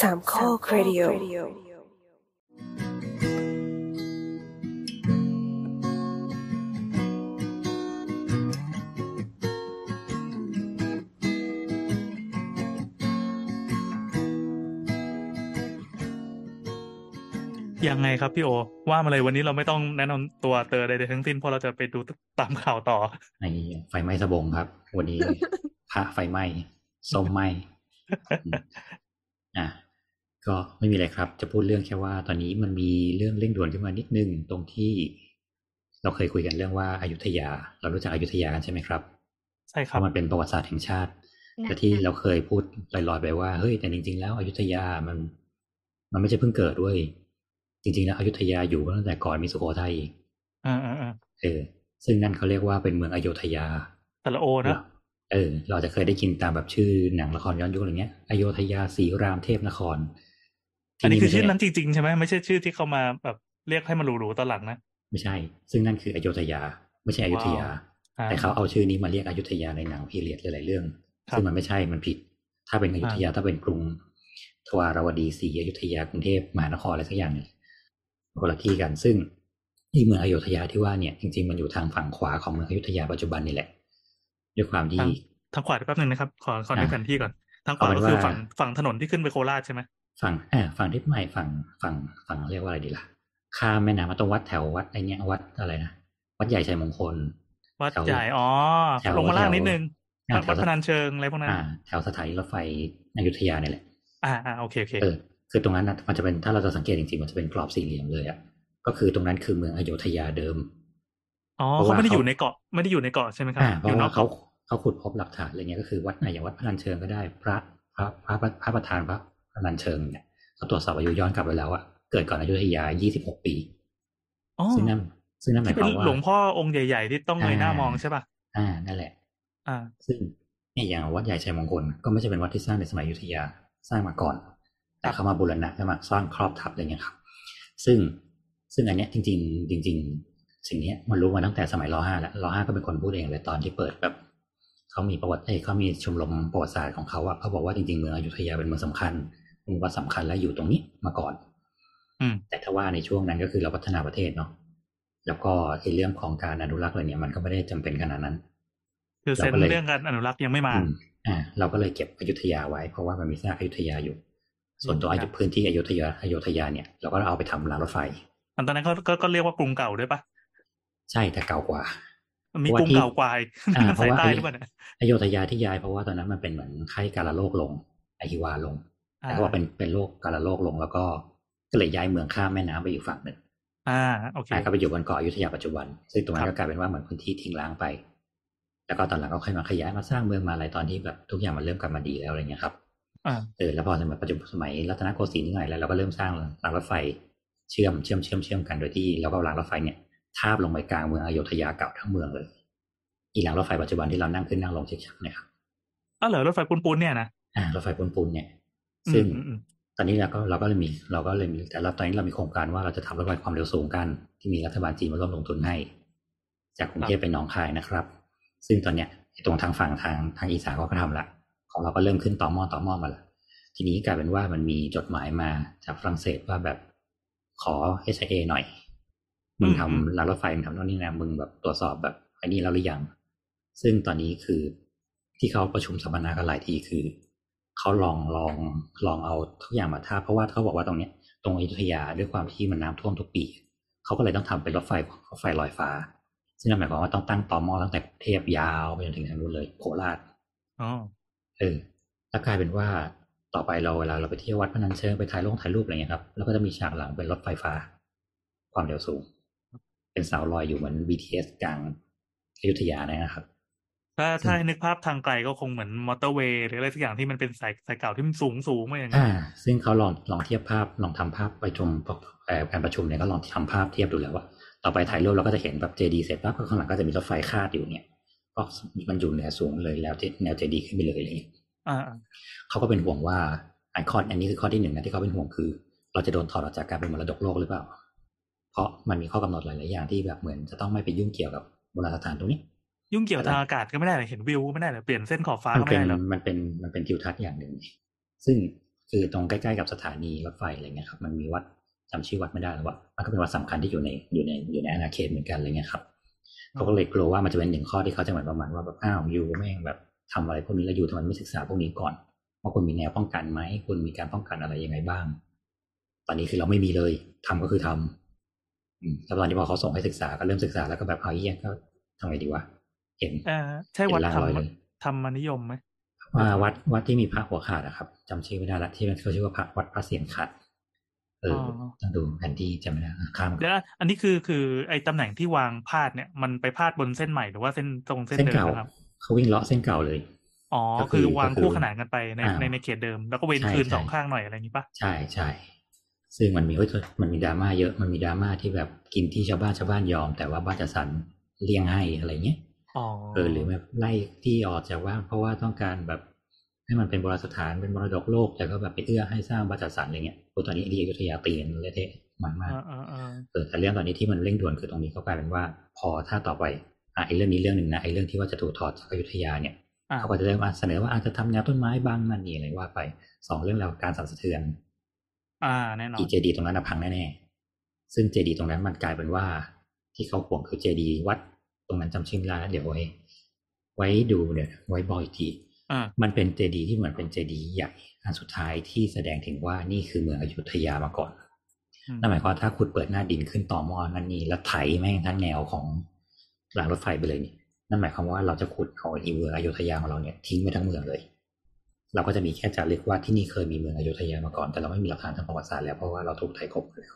สามข้อครดิโอยังไงครับพี่โอ ว่ามาเลยวันนี้เราไม่ต้องแนะนำตัวเตอใดๆทั้งสิ้นเพราะเราจะไปดูตามข่าวต่อในไฟไหม้สะบงครับ วันนี้พระไฟไหม้ส้มไหม้อืมอะ ก็ไม่มีอะไรครับ จะพูดเรื่องแค่ว่า ตอนนี้มันมีเรื่องเร่งด่วนขึ้นมานิดนึงตรงที่ เราเคยคุยกันเรื่องว่าอายุทยา เรารู้จักอายุทยากันใช่ไหมครับ ใช่คเพรับราะมันเป็นประวัติศาสตร์แห่งชาตินะแต่ที่เราเคยพูดลอยๆไปว่าเฮ้ยแต่จริง ๆ แล้วอยุธยามัน มันไม่ใช่เพิ่งเกิดด้วย จริงๆแล้วอยุธยาอยู่มาตั้งแต่ก่อนมีสุโขทัยอีกอ่าอ่าอ่าเออ ซึ่งนั่นเขาเรียกว่าเป็นเมืองอโยธยาแต่ละโอนะเออ เราจะเคยได้ยินตามแบบชื่อหนังละครย้อนยุคอะไรเงี้ยอโยธยาศรีรามเทพนคร อันนี้คือชื่อไม่นั้นใช่จริงๆใช่ไหมไม่ใช่ชื่อที่เขามาแบบเรียกให้มันหรูๆตอนหลังนะ ไม่ใช่ ซึ่งนั่นคืออโยธยา ไม่ใช่อยุธยาว้าวแต่เขาเอาชื่อนี้มาเรียกอยุธยาในหนังพีเรียดหลายๆเรื่องครับซึ่งมันไม่ใช่มันผิด ถ้าเป็นอยุธยาถ้าเป็นกรุงทวารวดีศรีอยุธยากรุงเทพมหานครอะไรสักอย่างหนึ่งคนละที่กัน ซึ่งที่เมืองอโยธยาที่ว่าเนี่ยจริงๆมันอยู่ทางฝั่งขวาของเมืองอยุธยาปัจจุบันนี่แหละด้วยความที่ทางทางขวาแป๊บนึงนะครับ ขอขอดูอ่าแผนที่ก่อน ทางขวาเอาเป็นก็คือว่าฝั่งฝั่งถนนที่ขึ้นไปโคราชใช่ไหม ฝั่งอ่าฝั่งที่ไม่ฝั่งฝั่งฝั่งเรียกว่าอะไรดีล่ะ ข้ามแม่น้ำมาตรงวัดแถววัดไอเนี้ยวัดอะไรนะวัดใหญ่ชัยมงคล วัดแถวใหญ่อ๋อแถวลงมาล่างแถวนิดนึงอ่าแถวัวดพนัญเชิงอะไรพวกนั้นอ่าแถวสถานีรถไฟอยุธยาเนี่ยแหละ อ่าอ่าโอเคโอเคเออคือตรงนั้นนะมันจะเป็นถ้าเราจะสังเกตจริงๆมันจะเป็นกรอบสี่เหลี่ยมเลยอะก็คือตรงนั้นคือเมืองอโยธยาเดิมอ๋อเพราะเขาว่าไม่ได้เขาอยู่ในเกาะไม่ได้อยู่ในเกาะใช่ไหมครับอ่าเพอยู่ราะนอว่ากเขาเกาะเขาขุดพบหลักฐานอะไรเงี้ยก็คือวัดอะอย่างวัดพนัญเชิงก็ได้ พระพระพระพระพระประธานพระ พนัญเชิงเนี่ยเขาตรวจสอบอายุย้อนกลับไปแล้วอะเกิดก่อนอยุธยา 26 ปีอ๋อซึ่งนั่นซึ่งนั่นหมาที่ยคเป็นวามว่าหลวงพ่อองค์ใหญ่ ๆ ที่ต้องเงยหน้ามองใช่ป่ะ อ่า นั่นแหละ อ่า ซึ่งเนี่ยอย่างวัดใหญ่ชัยมงคลก็ไม่ใช่เป็นวัดที่สร้างในสมัยอยุธยาสร้างมาก่อน แต่เขามาบูรณะแล้วมาสร้างครอบทับอะไรเงี้ยครับ ซึ่งซึ่งอันเนี้ยจริง ๆ จริง ๆ สิ่งเนี้ยมันรู้มาตั้งแต่สมัยรห้าแล้วรห้าก็เป็นคนพูดเองเลยตอนที่เปิดแบบเขามีประวัติเอ้ยเขามีชมรมประวัติศาสตร์ของเขาอะเขาบอกว่าจริงๆเมืองอยุธยาเป็นเมืองสำคัญเป็น วัดสำคัญและอยู่ตรงนี้มาก่อน อืมแต่ถ้าว่าในช่วงนั้นก็คือเราพัฒนาประเทศเนาะแล้วก็ไอ้เรื่องของการอนุรักษ์อะไรเนี่ยมันก็ไม่ได้จำเป็นขนาดนั้น คือเซนเราก็เลยเรื่องการอนุรักษ์ยังไม่มาอืมอ่าเราก็เลยเก็บอยุธยาไว้เพราะว่ามันมีซากอยุธยาอยู่ ส่วนตัวครัอาบยุพื้นที่อยุธยาอยุธยาเนี่ยเราก็เอาไปทำรางรถไฟอันตอนนั้นก็ก็ก็เรียกว่ากรุงเก่าด้วยปะใช่แต่เก่ากว่ามีเพราะกรุงว่าที่เก่ากว่าอีกอ่ามันเพราะสายว่าใต้ไอ้หรือเปล่าเนี่ยอยุธยาที่ย้ายเพราะว่าตอนนั้นมันเป็นเหมือนไข้การะโรคลงอหิวาลงอ่า แต่ว่าเป็นเป็นโรคการะโรคลงแล้วก็ก็เลยย้ายเมืองข้ามแม่น้ำไปอยู่ฝั่งหนึ่ง อ่าโอเคอ่าก็ไปอยู่บนเกาะอยุธยาปัจจุบัน ซึ่งตรงนั้ครันบก็กลายเป็นว่าเหมือนพื้นที่ทิ้งร้างไป แล้วก็ตอนหลังก็ค่อยมาขยายมาสร้างเมืองมาอะไรตอนที่แบบทุกอย่างมันเริ่มกลับมาดีแล้วอะไรเงี้ยครับอ่าเออแล้วพอสมัยปัจจุบันสมัยรัตนโกสินทร์นี่ไงแล้วเราก็เริ่มสร้างรางรถไฟเชื่อมเชื่อมเชื่อมเชื่อมกันโดยที่เราก็เอารางรถไฟเนี่ยทาบลงไปกลางเมืองอโยธยาเก่าทั้งเมืองเลย อีรางรถไฟปัจจุบันที่เรานั่งขึ้นนั่งลงเช็คๆเนี่ยครับอ้าวเหรอรถไฟปูนๆเนี่ยนะอ่ารถไฟปูนๆเนี่ยอืม ซึ่งอืมอืมตอนนี้เราก็เราก็เลยมีเราก็เลยมีแต่เราตอนนี้เรามีโครงการว่าเราจะทำรถไฟความเร็วสูงกัน ที่มีรัฐบาลจีนมาร่วมลงทุนให้ จากกรุงเทพไปหนองคายนะครับ ซึ่งตอนเนี้ยไอ้ตรงทางฝั่งทางทางอีสานเขาก็ทำละของเราก็เริ่มขึ้นต่อหม้อต่อหม้อมาละทีนี้กลายเป็นว่ามันมีจดหมายมาจากฝรั่งเศสว่าแบบขอ HIA หน่อย มึงทำรางรถไฟมึงทำโน่นนี่นะมึงแบบตรวจสอบแบบไอ้นี่แล้วหรือยัง ซึ่งตอนนี้คือที่เขาประชุมสัมมนากันหลายทีคือ เขาลองลองลองเอาทุกอย่างมาทาบเพราะว่าเขาบอกว่าตรงเนี้ย ตรงอยุธยาด้วยความที่มันน้ำท่วมทุกปีเขาก็เลยต้องทำเป็นรถไฟรถไฟลอยฟ้า ซึ่งนั่นหมายความว่าต้องตั้งต่อหม้อตั้งแต่กรุงเทพยาวไปจนถึงทางนู้นเลยโคราชอ๋อเออแล้วกลายเป็นว่าต่อไปเราเวลาเราไปเที่ยววัดพนัญเชิงไปถ่ายลงถ่ายรูปอะไรเงี้ยครับแล้วก็จะมีฉากหลังเป็นรถไฟฟ้า ความเร็วสูง เป็นเสาลอยอยู่เหมือน BTS กลางอยุธยานะครับ ถ้าถ้าให้นึกภาพทางไกลก็คงเหมือนมอเตอร์เวย์หรืออะไรสักอย่างที่มันเป็นสายสายเก่าที่มันสูงสูงมาอย่างนั้นอ่าซึ่งเขาลองลองเทียบภาพลองทำภาพไปชมเอ่อการประชุมเนี่ยก็ลองทำภาพเทียบดูแล้วว่า ต่อไปถ่ายรูปเราก็จะเห็นแบบเจดีเสร็จปั๊บข้างหลังก็จะมีรถไฟคาดอยู่เนี่ยก็มันอยู่เหนือสูงเลยแล้วแนวเจดีขึ้นไปเลยอะไรอย่างเงี้ยอ่าอ่าเขาก็เป็นห่วงว่าอันข้ออันนี้คือข้อที่หนึ่งนะที่เขาเป็นห่วงคือ เราจะโดนถอดออกจากการเป็นมรดกโลกหรือเปล่า เพราะมันมีข้อกำหนดหลาย ๆ อย่างที่แบบเหมือนจะต้องไม่ไปยุ่งเกี่ยวกับโบราณสถานตรงนี้ ยุ่งเกี่ยวทางอากาศก็ไม่ได้เลยเห็นวิวก็ไม่ได้เลยเปลี่ยนเส้นขอบฟ้ามัก็เป็ไม่นได้หรอกมันเป็นมันเป็นทิวทัศน์อย่างหนึ่ง ซึ่งคือตรงใกล้ๆกับสถานีรถไฟอะไรเงี้ยครับ มันมีวัดจำชื่อวัดไม่ได้แล้วว่ามันก็เป็นวัดสำคัญที่อยู่ในอยู่ในอยู่ในอาณาเขตเหมือนกันอะไรเงี้ยครับเขาก็เลยกลัวว่ามันจะเป็นหนึ่งข้อที่เขาจะเหมือนประมาณว่าแบบอ้าวยูแม่งแบบทำอะไรพวกนี้แล้วยูทำไมไม่ศึกษาพวกนี้ก่อนว่าคุณมีแนวป้องกันไหมคุณมีการป้องกันอะไรยังไงบ้าง ตอนนี้คือเราไม่มีเลยทำก็คือทำอืมแล้วตอนนี้พอเขาส่งให้ศึกษาก็เริ่มศึกษาแล้วก็แบบเอาเยี่ยก็ทำไงดีวะ เห็นเออใช่วัดเห็นลางธรรรอยมเลยธรรมนิยมไหมว่าวัดวัดที่มีพระหัวขาดอะครับจำชื่อไม่ได้ละที่มันเขาชื่อว่าพระวัดพระเสียรขาดเอออต้องดูแผนที่จำไม่ได้อะข้ามเดี๋ยวนะอันนี้คือคือไอ้ตำแหน่งที่วางพาดเนี่ยมันไปพาดบนเส้นใหม่หรือว่าเส้นตรงเส้นเส้นเดิมเก่านะครับเขาวิ่งเลาะเส้นเก่าเลยอ๋อก็คือคือวางก็คือคู่ขนานกันไปในอ่าในในเขตเดิม แล้วก็เว้นใช่คืนใช่สองข้างหน่อยอะไรอย่างนี้ปะใช่ใช่ซึ่งมันมีเฮ้ยมันมีดราม่าเยอะมันมีดราม่าที่แบบกินที่ชาวบ้านชาวบ้านยอม แต่ว่าบ้านจัดสรรเลี่ยงให้อะไรเงี้ยอ๋อ เออหรือแบบไล่ที่ออกจากว่างเพราะว่าต้องการแบบให้มันเป็นโบราณสถานเป็นมรดกโลก แต่ก็แบบไปเอื้อให้สร้างบ้านจัดสรรอะไรเงี้ยโอ้ตอนนี้ที่อยุธยาตีกันเละเทะมันมากเออเออเออเออแต่เรื่องตอนนี้ที่มันเร่งด่วนคือตรงนี้ก็กลายเป็นว่า พอถ้าต่อไปอะไอ้เรื่องนี้เรื่องหนึ่งนะไอ้เรื่องที่ว่าจะถูกถอดจากอยุธยาเนี่ยอ่าเขาก็จะเริ่มมาเสนอว่าอาจจะทำแนวต้นไม้บางนั่นนี่อะไรว่าไปสองเรื่องราวการสั่นสะเทือน อ่าแน่นอนอีเจดีตรงนั้นนะพังแน่ๆซึ่งเจดีตรงนั้นมันกลายเป็นว่า ที่เขาห่วงคือเจดีวัด ตรงนั้นจำชื่อไม่ได้แล้วเดี๋ยวไว้ ไว้ดูเดี๋ยวไว้บอกอีกทีอ่ามันเป็นเจดีย์ที่เหมือนเป็นเจดีย์ใหญ่อันสุดท้ายที่แสดงถึงว่านี่คือเมืองอยุธยามาก่อนอืมนั่นหมายความว่าถ้าคุณเปิดหน้าดินขึ้นต่อหม้อนั่นนี่แล้วไถแม่งทั้งแนวของรางรถไฟไปเลยนี่นั่นหมายความว่าเราจะขุดเอาอีเมืองอยุธยาของเราเนี่ยทิ้งไปทั้งเมืองเลย เราก็จะมีแค่จารึกว่าที่นี่เคยมีเมืองอยุธยามาก่อน แต่เราไม่มีหลักฐานทางประวัติศาสตร์แล้วเพราะว่าเราถูกไถกบไปแล้ว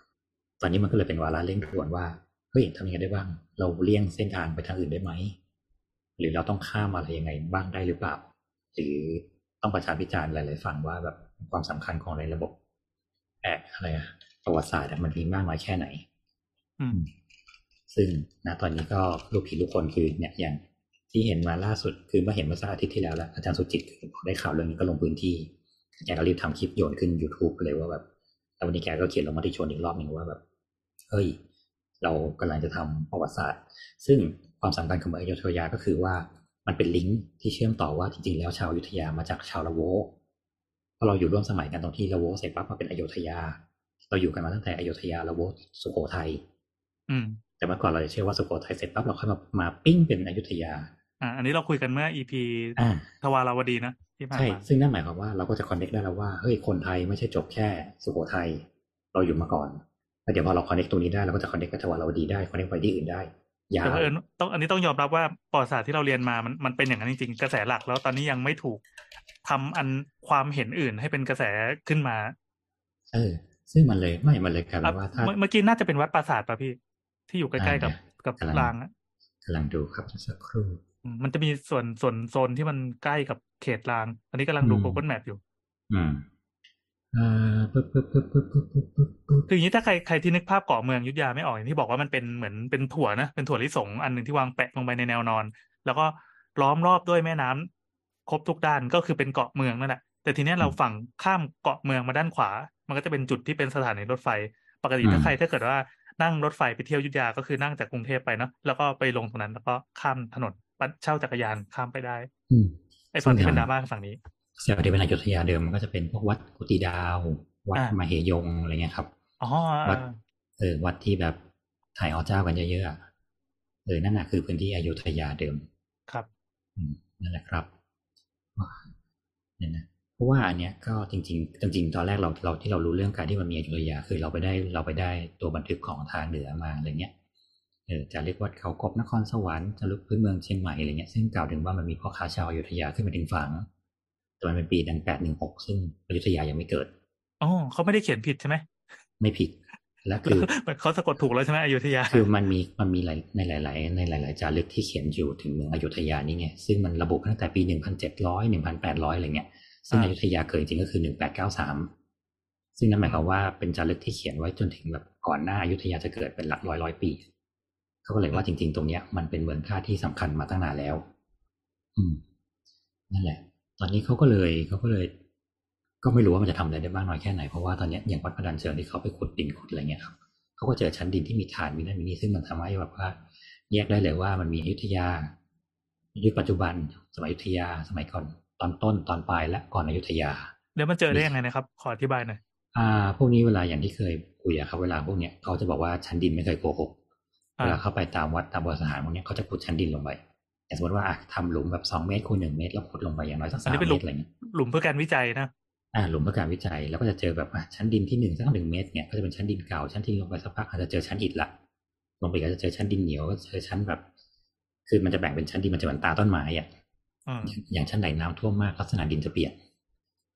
ตอนนี้มันก็เลยเป็นวาระเร่งด่วนว่า เฮ้ยทำยังไงได้บ้าง เราเลี่ยงเส้นทางไปทางอื่นได้ไหม หรือเราต้องข้ามอะไรยังไงบ้างได้หรือเปล่า หรือต้องประชาพิจารณ์หลาย ๆ ฝั่งว่าแบบความสำคัญของในระบบแอบอะไรอะประวัติศาสตร์อะมันมีมากน้อยแค่ไหน อืม ซึ่งณตอนนี้ก็ลูกผีลูกคนคือเนี่ยอย่างที่เห็นมาล่าสุดคือเมื่อเห็นเมื่อสักอาทิตย์ที่แล้วแล้วอาจารย์สุจิตคือพอได้ข่าวเรื่องนี้ก็ลงพื้นที่แกก็รีบทำคลิปโยนขึ้น YouTube เลยว่าแบบแล้ววันนี้แกก็เขียนลงมติชนอีกรอบหนึ่งว่าแบบ เฮ้ย เรากำลังจะทำประวัติศาสตร์ ซึ่งความสำคัญของเมืองอยุธยาก็คือว่ามันเป็นลิงก์ที่เชื่อมต่อว่าจริงๆแล้วชาวอยุธยามาจากชาวละโว้เพราะเราอยู่ร่วมสมัยกันตรงที่ละโว้เสร็จปั๊บมาเป็นอยุธยา เราอยู่กันมาตั้งแต่อยุธยาละโว้สุโขทัยอืมแต่เมื่อก่อนเราจะเชื่อว่าสุโขทัยเสร็จปั๊บเราค่อยมามาปิ้งเป็นอยุธยาอ่าอันนี้เราคุยกันเมื่อ EP อ่าทวารวดีนะที่ผ่านใช่มาซึ่งนั่นหมายความว่าเราก็จะ connect ได้แล้วว่าเฮ้ยคนไทยไม่ใช่จบแค่สุโขทัยเราอยู่มาก่อน แล้วเดี๋ยวพอเรา connect ตรงนี้ได้เราก็จะ connect กับทวารวดีได้ connect ไปที่อื่นได้ยาแต่วว่าเออต้องอันนี้ต้องยอมรับว่าประวัติศาสตร์ที่เราเรียนมามันมันเป็นอย่างนั้นจริงๆกระแสหลักแล้วตอนนี้ยังไม่ถูกทำอันความเห็นอื่นให้เป็นกระแสขึ้นมา เออ ซึ่งมันเลยไม่มันเลยกลายเป็อะนว่าถ้าเมื่อเมื่อกี้น่าจะเป็นวัดปราสาทป่ะพี่ ที่อยู่ใกล้ๆกับอ่ากับกำลังรางอะกำลังดูครับสักครู่อืมมันจะมีส่วนส่วนโซนที่มันใกล้กับเขตราง อันนี้กำลังดูอืม Google Map อยู่ อืม คืออย่างนี้ถ้าใครใครที่นึกภาพเกาะเมืองอยุทธยาไม่ออกอย่างที่บอกว่ามันเป็นเหมือนเป็นถั่วนะเป็นถั่วลิสงอันหนึ่งที่วางแปะลงไปในแนวนอน แล้วก็ล้อมรอบด้วยแม่น้ำครบทุกด้านก็คือเป็นเกาะเมืองนั่นแหละแต่ทีเนี้ยเราฝั่งข้ามเกาะเมืองมาด้านขวา มันก็จะเป็นจุดที่เป็นสถานีรถไฟ ปกติถ้าใครถ้าเกิดว่านั่งรถไฟไปเที่ยวอยุทธยาก็คือนั่งจากกรุงเทพไปเนาะแล้วก็ไปลงตรงนั้นแล้วก็ข้ามถนนปัดเช่าจักรยานข้ามไปได้อืมไอ้ฝั่งที่ซึ่งเป็นทางดราม่าคือฝั่งนี้ เซลล์ที่เป็นอยุธยาเดิมมันก็จะเป็นพวกวัดกุฏิดาว วัดอ่ามมเหยงอะไรเงี้ยครับอ๋อวัดอ่าเออวัดที่แบบถ่ายอเจ้ากันเยอะๆอะเออนั่นน่ะคือพื้นที่อยุธยาเดิม ครับอืมนั่นแหละครับว้าเนี่ยนะเพราะว่าอันเนี้ยก็จริง ๆ จริง ๆ ตอนแรกเราเราที่เรารู้เรื่องการที่มันมีอยุธยา คือเราไปได้เราไปได้ตัวบันทึกของทางเหนือมาอะไรเงี้ยเออจะเรียกวัดเขากบนครสวรรค์จะลึกพื้นเมืองเชียงใหม่อะไรเงี้ยซึ่งกล่าวถึงว่ามันมีพ่อค้าชาวอยุธยาขึ้นมาถึงฝั่ง แต่มันเป็นปีดังแปดหนึ่งหกซึ่งอยุธยายังไม่เกิดอ๋อเขาไม่ได้เขียนผิดใช่ไหมไม่ผิด และคือเขาสะกดถูกแล้วใช่ไหมอยุธยา คือมันมีมันมีหลายในหลาย ๆ ในหลาย ๆ จารึกที่เขียนอยู่ถึงเมืองอยุธยานี่ไงซึ่งมันระบุตั้งแต่ปีหนึ่งพันเจ็ดร้อยหนึ่งพันแปดร้อยอะไรเงี้ยซึ่งอ่าอยุธยาเกิดจริงๆก็คือหนึ่งแปดเก้าสามซึ่งนั่นหมายความว่าเป็นจารึกที่เขียนไว้จนถึงแบบก่อนหน้าอยุธยาจะเกิดเป็นหลักร้อยร้อยปีเขาก็เลยว่าจริง ๆ ตรงเนี้ยมันเป็นเมืองท่าที่สำคัญมาตั้งนานแล้ว อืม นั่นแหละ ตอนนี้เขาก็เลยเขาก็เลย ก็ไม่รู้ว่ามันจะทำอะไรได้บ้างน้อยแค่ไหน เพราะว่าตอนเนี้ยอย่างวัดพระดันเชิงที่เขาไปขุดดินขุดอะไรเงี้ยครับเขาก็เจอชั้นดินที่มีฐานมีนั่นมีนี่ซึ่งมันทำให้แบบว่า แยกได้เลยว่ามันมีอยุธยายุคปัจจุบัน สมัยอยุธยาสมัยก่อนตอนต้นตอนปลายและก่อนอยุธยาแล้วมันเจอได้ยังไงนะครับ ขออธิบายหน่อยอ่า พวกนี้เวลาอย่างที่เคยคุยอะครับ เวลาพวกเนี้ยเขาจะบอกว่าชั้นดินไม่เคยโกหกอ่าเวลาเข้าไปตามวัดตามโบราณสถานพวกเนี้ยเขาจะขุดชั้นดินลงไปอย่าง สมมติว่าอะทำหลุมแบบสองเมตรคูณหนึ่งเมตรแล้วขุดลงไปอย่างน้อยสักอันสามนี้เป็นเมหลุตมรอะไรเงี้ยหลุมเพื่อการวิจัยนะอ่าหลุมเพื่อการวิจัยแล้วก็จะเจอแบบอะชั้นดินที่หนึ่งสักหนึ่งเมตรเนี่ยก็จะเป็นชั้นดินเก่าชั้นที่ลงไปสักพักอาจจะเจอชั้นอิฐละลงไปก็จะเจอชั้นดินเหนียวก็เจอชั้นแบบ คือมันจะแบ่งเป็นชั้นดินมันจะเหมือนตาต้นไม้อะอืมอย่างชั้นไหนน้ำท่วมมากลักษณะดินจะเปลี่ยน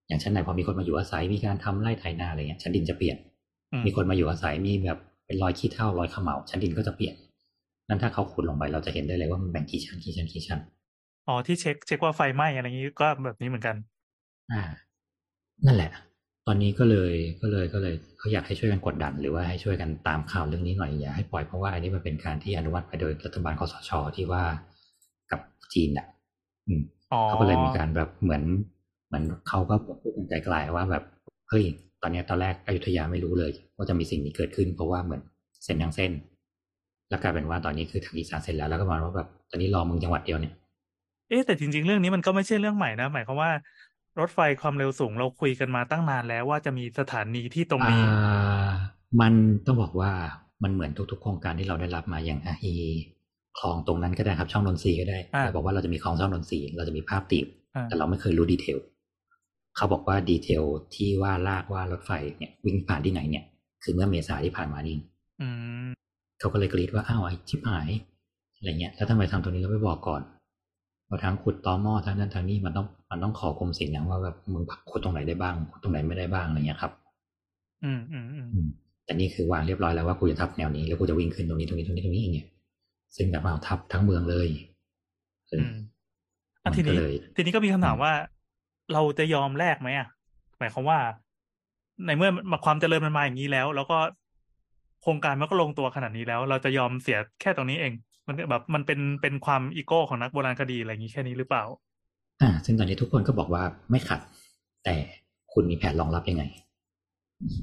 อย่างชั้นไหนพอมีคนมาอยู่อาศัยมีการทำไร่ไถนาอะไรเงี้ยชั้นดินจะเปลี่ยนอืมมีคนมาอยู่อาศัยมีแบบเป็นรอยขี้เถ้ารอยเขมเหลาชั้นดินก็จะเปลี่ยน นั่นถ้าเขาขุดลงไปเราจะเห็นได้เลยว่ามันแบ่งกี่ชั้นกี่ชั้นกี่ชั้นอ๋อที่เช็คเช็คว่าไฟไหม้อะไรอย่างนี้ก็แบบนี้เหมือนกัน อ่า นั่นแหละ ตอนนี้ก็เลยก็เลยก็เลยเขาอยากให้ช่วยกันกดดัน หรือว่าให้ช่วยกันตามข่าวเรื่องนี้หน่อยอย่าให้ปล่อยเพราะว่าอันนี้มันเป็นการที่อนุมัติไปโดยรัฐบาลคอสชที่ว่ากับจีนอะ อืมอ๋อเขาก็เลยมีการแบบเหมือน เหมือนเขาก็พูดกันไกลๆว่าแบบเฮ้ยตอนเนี้ยตอนแรกอยุธยาไม่รู้เลยว่าจะมีสิ่งนี้เกิดขึ้น เพราะว่าเหมือนเซ็นทั้งเส้น แล้วกลายเป็นว่าตอนนี้คือทางอีสานเซ็นแล้วแล้วก็มาว่าแบบตอนนี้รอมึงจังหวัดเดียวเนี่ย เอ๊ะแต่จริง ๆ เรื่องนี้มันก็ไม่ใช่เรื่องใหม่นะ หมายความว่ารถไฟความเร็วสูงเราคุยกันมาตั้งนานแล้วว่าจะมีสถานีที่ตรงนี้อ่ามันต้องบอกว่ามันเหมือนทุกๆ โครงการที่เราได้รับมาอย่างอาฮีคลองตรงนั้นก็ได้ครับช่องนนทรีย์ก็ได้อ่าเราบอกว่าเราจะมีคลองช่องนนทรีย์เราจะมีภาพติดอ่าแต่เราไม่เคยรู้ดีเทลเขาบอกว่าดีเทลที่ว่าลากว่ารถไฟเนี่ย วิ่งผ่านที่ไหนเนี่ย คือเมื่อเมษาที่ผ่านมานี่อืม เขาก็เลยกรีดว่าอ้าวไอ้ชิบหายอะไรเงี้ยแล้วทำไมทำตรงนี้เราไม่บอกก่อนพอทางขุดตอหม้อทางนั้นทางนี้มันต้องมันต้องขอกรมศิลป์นะว่าแบบมึงขุดตรงไหนได้บ้างขุดตรงไหนไม่ได้บ้างอะไรเงี้ยครับอืมอืมอืมอืมแต่นี่คือวางเรียบร้อยแล้วว่ากูจะทับแนวนี้แล้วกูจะวิ่งขึ้นตรงนี้ตรงนี้ตรงนี้ตรงนี้อย่างเงี้ยซึ่งแบบเอาทับทั้งเมืองเลยเอออืมอะมันทีก็นี้เลยทีนี้ก็มีคำถามอืมว่า เราจะยอมแลกไหมอะหมายความว่า ในเมื่อมาความเจริญมันมาอย่างนี้แล้ว แล้วก็โครงการมันก็ลงตัวขนาดนี้แล้ว เราจะยอมเสียแค่ตรงนี้เอง มันแบบมันเป็นเป็นความอีโก้ของนักโบราณคดีอะไรอย่างนี้แค่นี้หรือเปล่า อ่า ซึ่งตอนนี้ทุกคนก็บอกว่าไม่ขัด แต่คุณมีแผนรองรับยังไง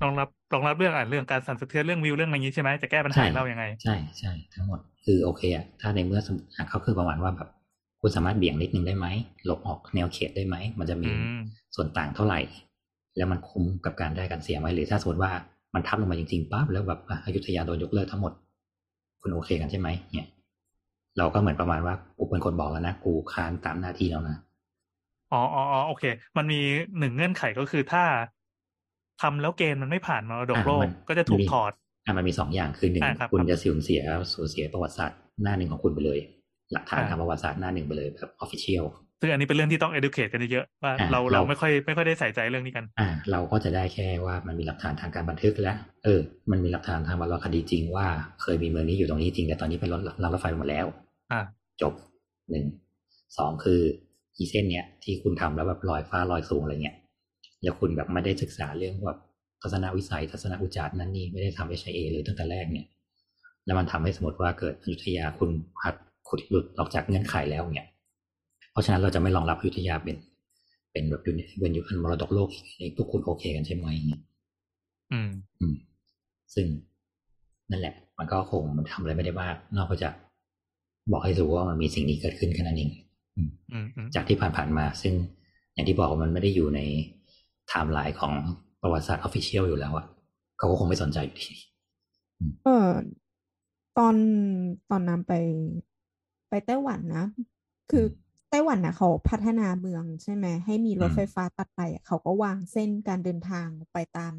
รองรับรองรับเรื่องอะเรื่องการสั่นสะเทือนเรื่องวิวเรื่องอะไรอย่างนี้ใช่ไหมจะแก้ปัญหาใช่ให้เรายังไง ใช่ใช่ทั้งหมดคือโอเคอะถ้าในเมื่อสมมุติอะเขาคือประมาณว่าแบบคุณสามารถเบี่ยงนิดนึงได้ไหมหลบออกแนวเขตได้ไหมมันจะมีอืมส่วนต่างเท่าไหร่ แล้วมันคุ้มกับการได้การเสียไหมหรือถ้าสมมติว่า มันทับลงมาจริงๆปั๊บแล้วแบบอะอยุธยาโดนยกเลิกทั้งหมด คุณโอเคกันใช่ไหมเนี่ย เราก็เหมือนประมาณว่ากูเป็นคนบอกแล้วนะกูค้านตามหน้าที่แล้วนะอ๋ออ๋ออ๋อโอเค มันมีหนึ่งเงื่อนไขก็คือถ้าทำแล้วเกณฑ์มันไม่ผ่านมรดกโลกอะมันก็จะถูกมีถอดอะมันมีสองอย่างคือหนึ่งอ่าครับคุณครับจะสูญเสียสูญเสียประวัติศาสตร์หน้าหนึ่งของคุณไปเลย หลักฐานอ่าทางประวัติศาสตร์หน้าหนึ่งไปเลยแบบ official ซึ่งอันนี้เป็นเรื่องที่ต้อง educate กันเยอะๆว่าอะเราเราเราไม่ค่อยไม่ค่อยได้ใส่ใจเรื่องนี้กัน อ่า เราก็จะได้แค่ว่ามันมีหลักฐานทางการบันทึกและเออ มันมีหลักฐานทางวรรณคดีจริงว่าเคยมีเมืองนี้อยู่ตรงนี้จริงแต่ตอนนี้เป็นรถรางรถไฟหมดแล้ว อ่า จบหนึ่งสองคืออีเส้นเนี้ยที่คุณทำแล้วแบบลอยฟ้าลอยสูงอะไรเงี้ยแล้วคุณแบบไม่ได้ศึกษาเรื่องแบบทัศนวิสัยทัศนอุจจาร์นั้นนี่ไม่ได้ทำ HIA เลยตั้งแต่แรกเนี่ย แล้วมันทำให้สมมติว่าเกิดอยุธยาคุณหัดขุดหลุดออกจากเงื่อนไขแล้วเนี่ย เพราะฉะนั้นเราจะไม่รองรับอยุธยาเป็น เป็นแบบอยู่ในเป็นอยู่ในมรดกโลกอีกนี่พวกคุณโอเคกันใช่ไหมเนี่ยอืม อืม ซึ่งนั่นแหละ มันก็คงมันทำอะไรไม่ได้มาก นอกจากบอกให้รู้ว่ามันมีสิ่งนี้เกิดขึ้นแค่นั้นเองอืมอืมจากที่ผ่านๆมา ซึ่งอย่างที่บอกว่ามันไม่ได้อยู่ในไทม์ไลน์ของประวัติศาสตร์ official อยู่แล้วอะเขาก็คงไม่สนใจอยู่ดีเออตอนตอนนั้นไปไปไต้หวันนะ คือ ไต้หวันนะเขาพัฒนาเมืองใช่ไหมให้มีรถไฟฟ้าตัดไปอะเขาก็วางเส้นการเดินทางไปตาม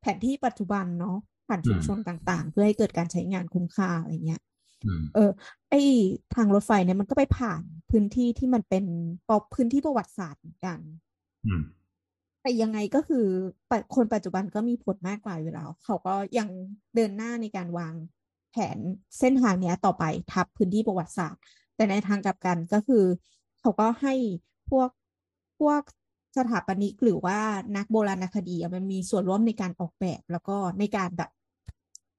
แผนที่ปัจจุบันเนาะผ่านชุมชนต่าง ๆ เพื่อให้เกิดการใช้งานคุ้มค่าอะไรเงี้ยอืมเออ ไอทางรถไฟเนี่ยมันก็ไปผ่านพื้นที่ที่มันเป็นปอบพื้นที่ประวัติศาสตร์เหมือนกันอืมแต่ยังไงก็คือปะคนปัจจุบันก็มีผลมากกว่าอยู่แล้ว เขาก็ยังเดินหน้าในการวางแผนเส้นทางเนี้ยต่อไปทับพื้นที่ประวัติศาสตร์ แต่ในทางกลับกันก็คือ เขาก็ให้พวกพวกสถาปนิกหรือว่านักโบราณคดีมันมีส่วนร่วมในการออกแบบแล้วก็ในการแบบ